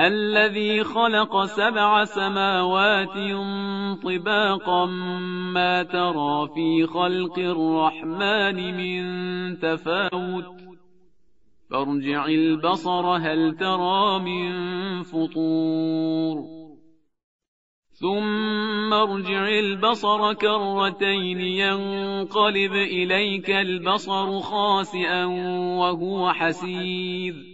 الذي خلق سبع سماوات طباقا ما ترى في خلق الرحمن من تفاوت. فارجع البصر هل ترى من فطور. ثم ارجع البصر كرتين ينقلب إليك البصر خاسئا وهو حسير.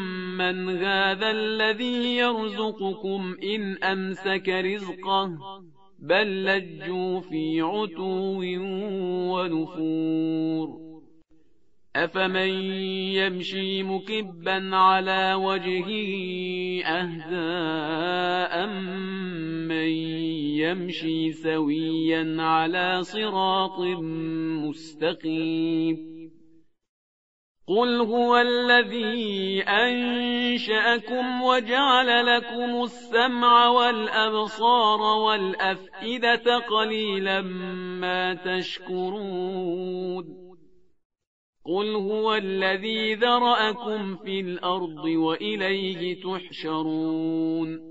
هذا الذي يرزقكم إن أمسك رزقه بل لجوا في عتو ونفور أفمن يمشي مكبا على وجهه أهدى من يمشي سويا على صراط مستقيم قل هو الذي أنشأكم وجعل لكم السمع والأبصار والأفئدة قليلا ما تشكرون قل هو الذي ذرأكم في الأرض وإليه تحشرون